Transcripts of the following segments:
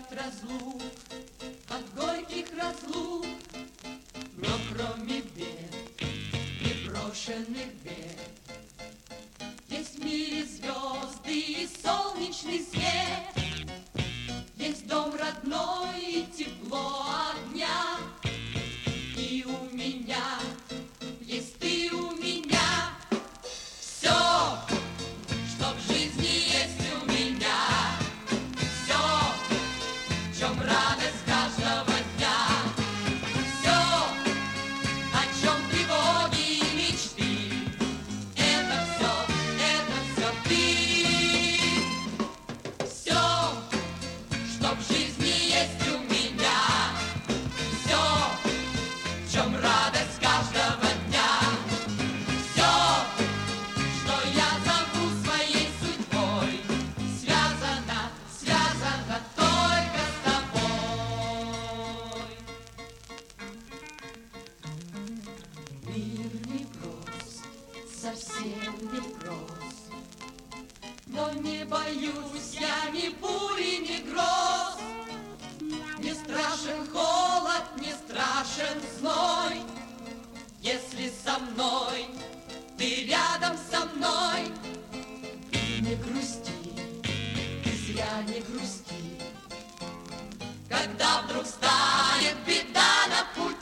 от разлук, от горьких разлук, но кроме бед и брошенных бед, есть в мире звезды и солнечный свет.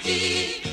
be.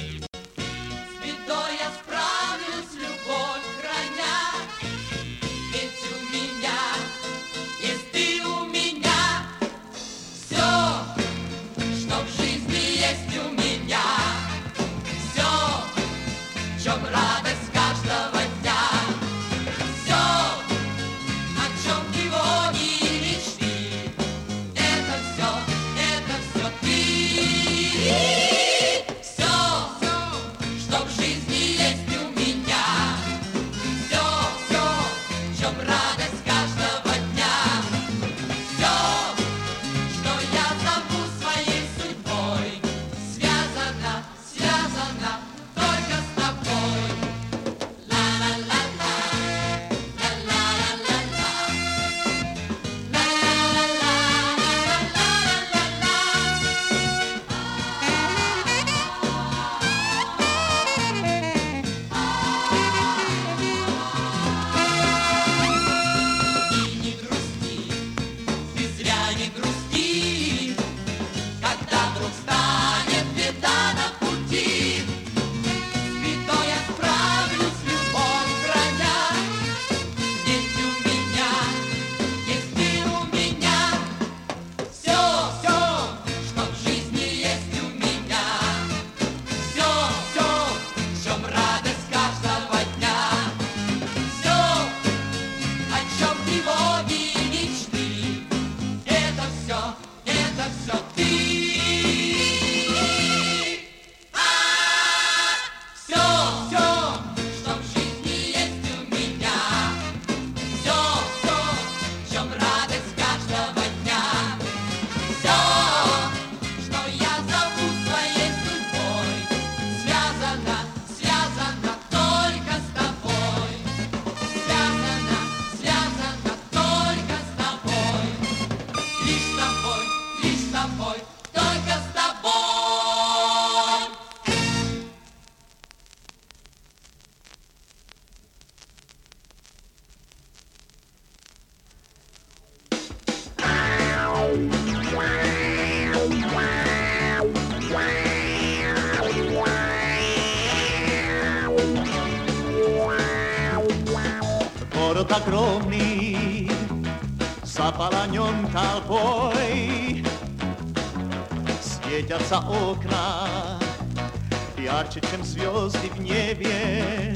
скачет, чем звезды в небе.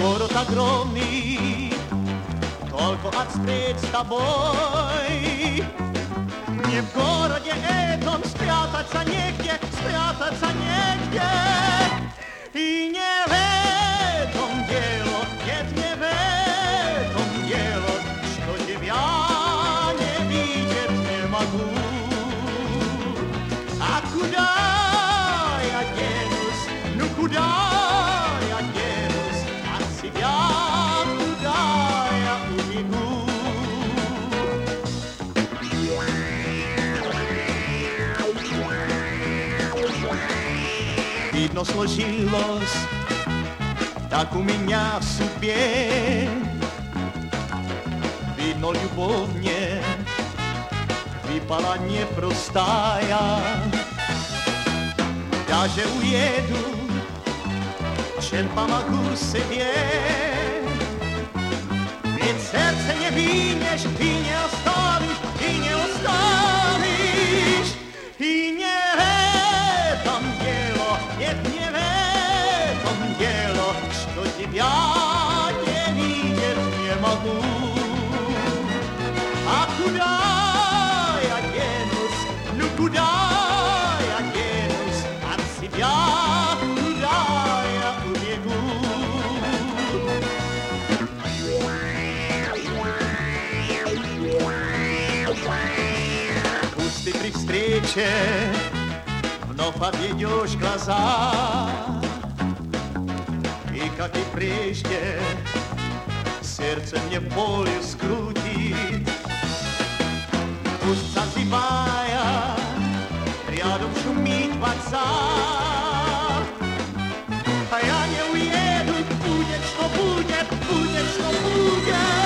Город огромный, только отстреть с тобой. Не в городе Видно сложилось так у меня в судьбе. Видно, любовь мне выпала непростая. Даже уеду, чем помогу себе. Ведь сердце не винешь, ты не оставишь, ты не оставишь. дело, что тебя не видеть не могу. А куда я денусь, ну куда я денусь от себя, куда я убегу? Пусть ты при встрече вновь обведешь глаза, как и прежде сердце мне боль скрутит. Пусть зазывая рядом шумит вода, А я не уеду, будет что будет, будет что будет.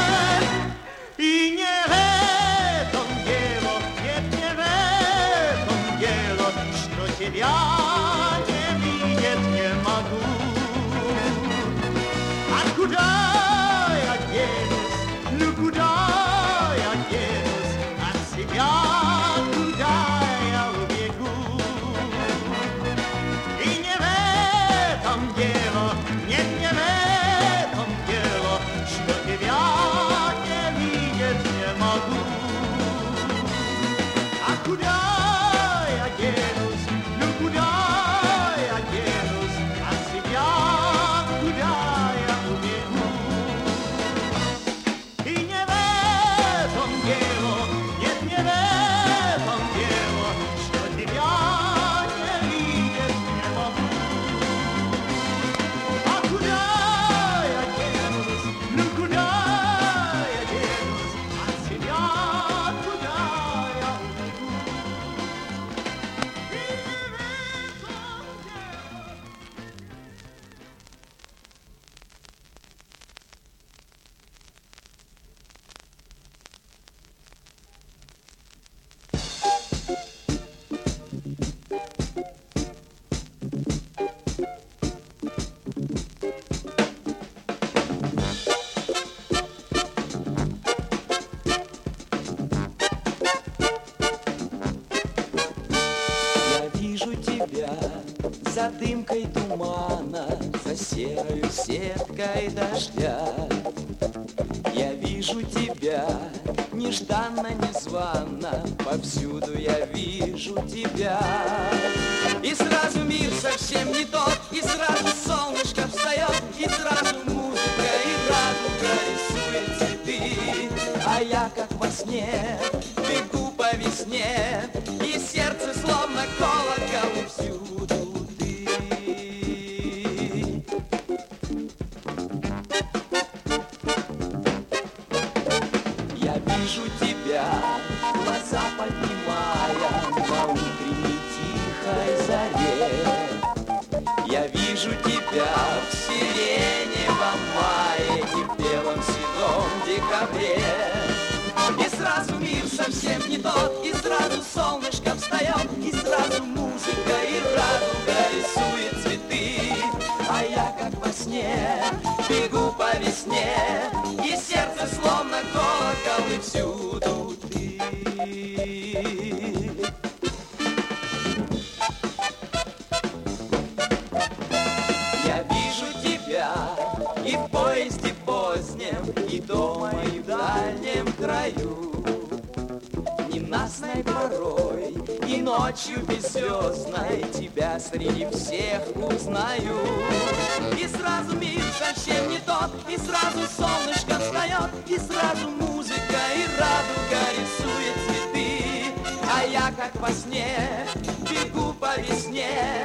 Дымкой тумана, за серою сеткой дождя. Я вижу тебя нежданно, незванно, повсюду я вижу тебя. И сразу мир совсем не тот, ночью беззвездной Тебя среди всех узнаю. И сразу мир совсем не тот, и сразу солнышко встает, и сразу музыка и радуга рисует цветы. А я как во сне бегу весне,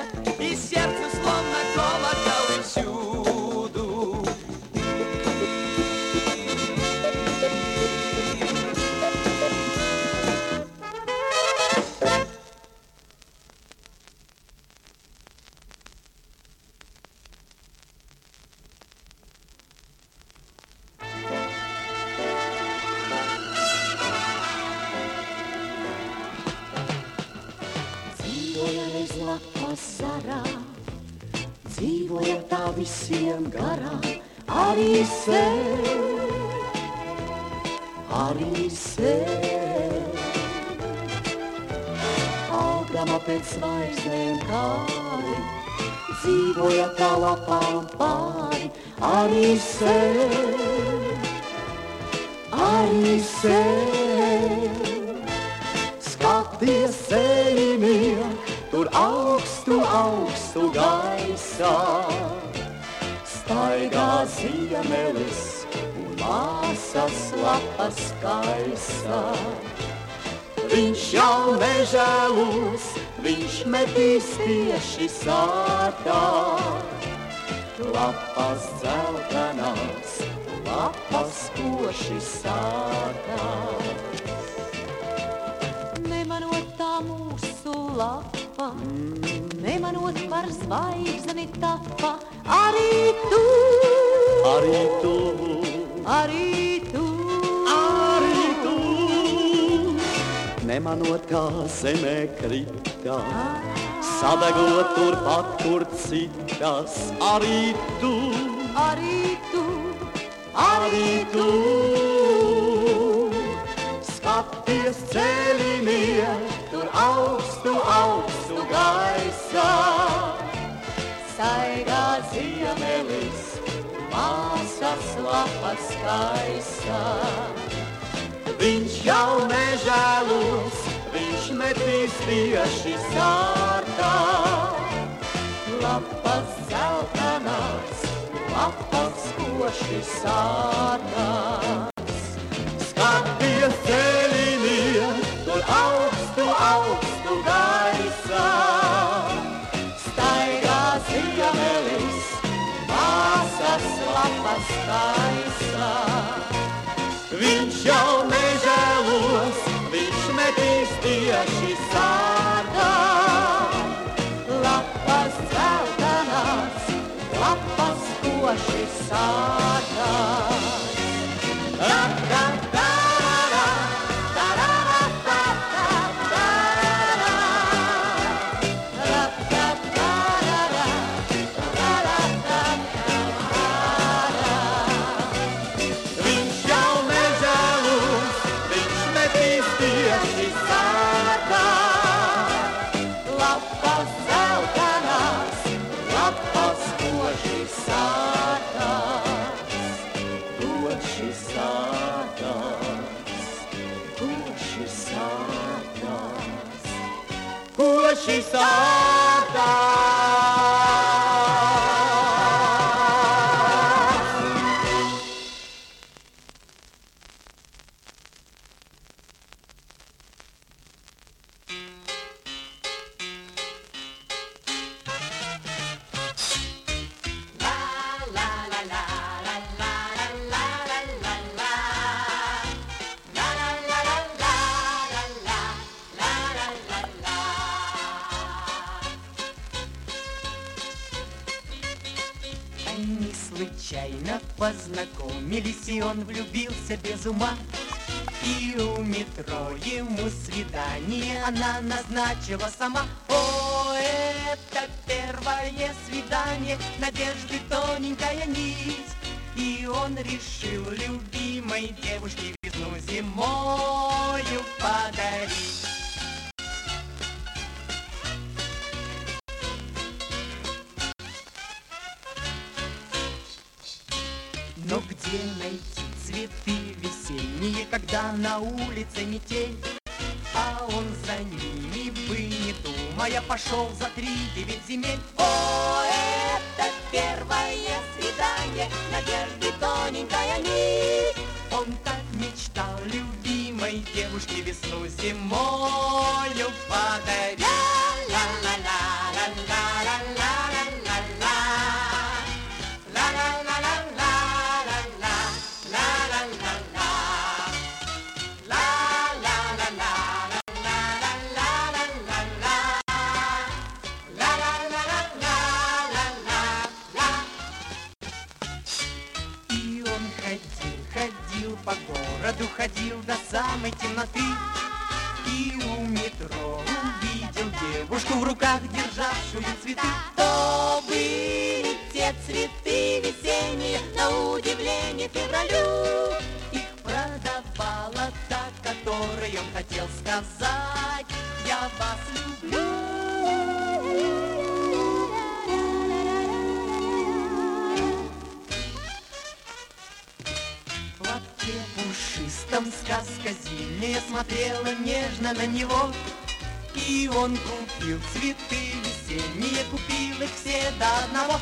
Augama pēc zvaigznēm kāri, dzīvoja tā lapām pāri, arī sen, arī sen. Skaties ceļiem, tur augstu, augstu gaisā. Staigā ziemelis un māsas lapas gaisā. Viņš jau nežēlos, viņš metīs tieši sātā. Lapas dzeltenās, lapas koši sātā. Nemanot tā mūsu lapa, nemanot par zvaigzni tapa, arī tu, Arī tu, arī tu, Nemanot kā zemē krita, sadegot turpat, kur citas. Arī tu, arī tu, arī tu. Skaties ceļiem, tur augstu, augstu gaisā. Saigā ziemelis, māsas lapas gaisā. Viņš jau nežēlos, viņš metīs tieši sārtā. Lapas zeltainās, lapas koši sārtās. Skaties ceļiem, tur augstu, augstu gaisā. Staigā ziemelis, māsas lapas gaisā. Viņš jau nežēlos, познакомились, и он влюбился без ума. И у метро ему свидание она назначила сама. О, это первое свидание, надежды тоненькая нить. И он решил любимой девушке весну зимою подарить. Но где найти цветы весенние, когда на улице метель? А он за ними бы не думая пошел за три девять земель. О, это первое свидание, надежды тоненькая нить. Он так мечтал любимой девушке весну зимою подарить. Ходил до самой темноты. И у метро увидел девушку в руках, державшую цветы. То были те цветы весенние На удивление февралю. Их продавала та, которой он хотел сказать. Я вас люблю сказка зимняя Смотрела нежно на него. И он купил цветы весенние Купил их все до одного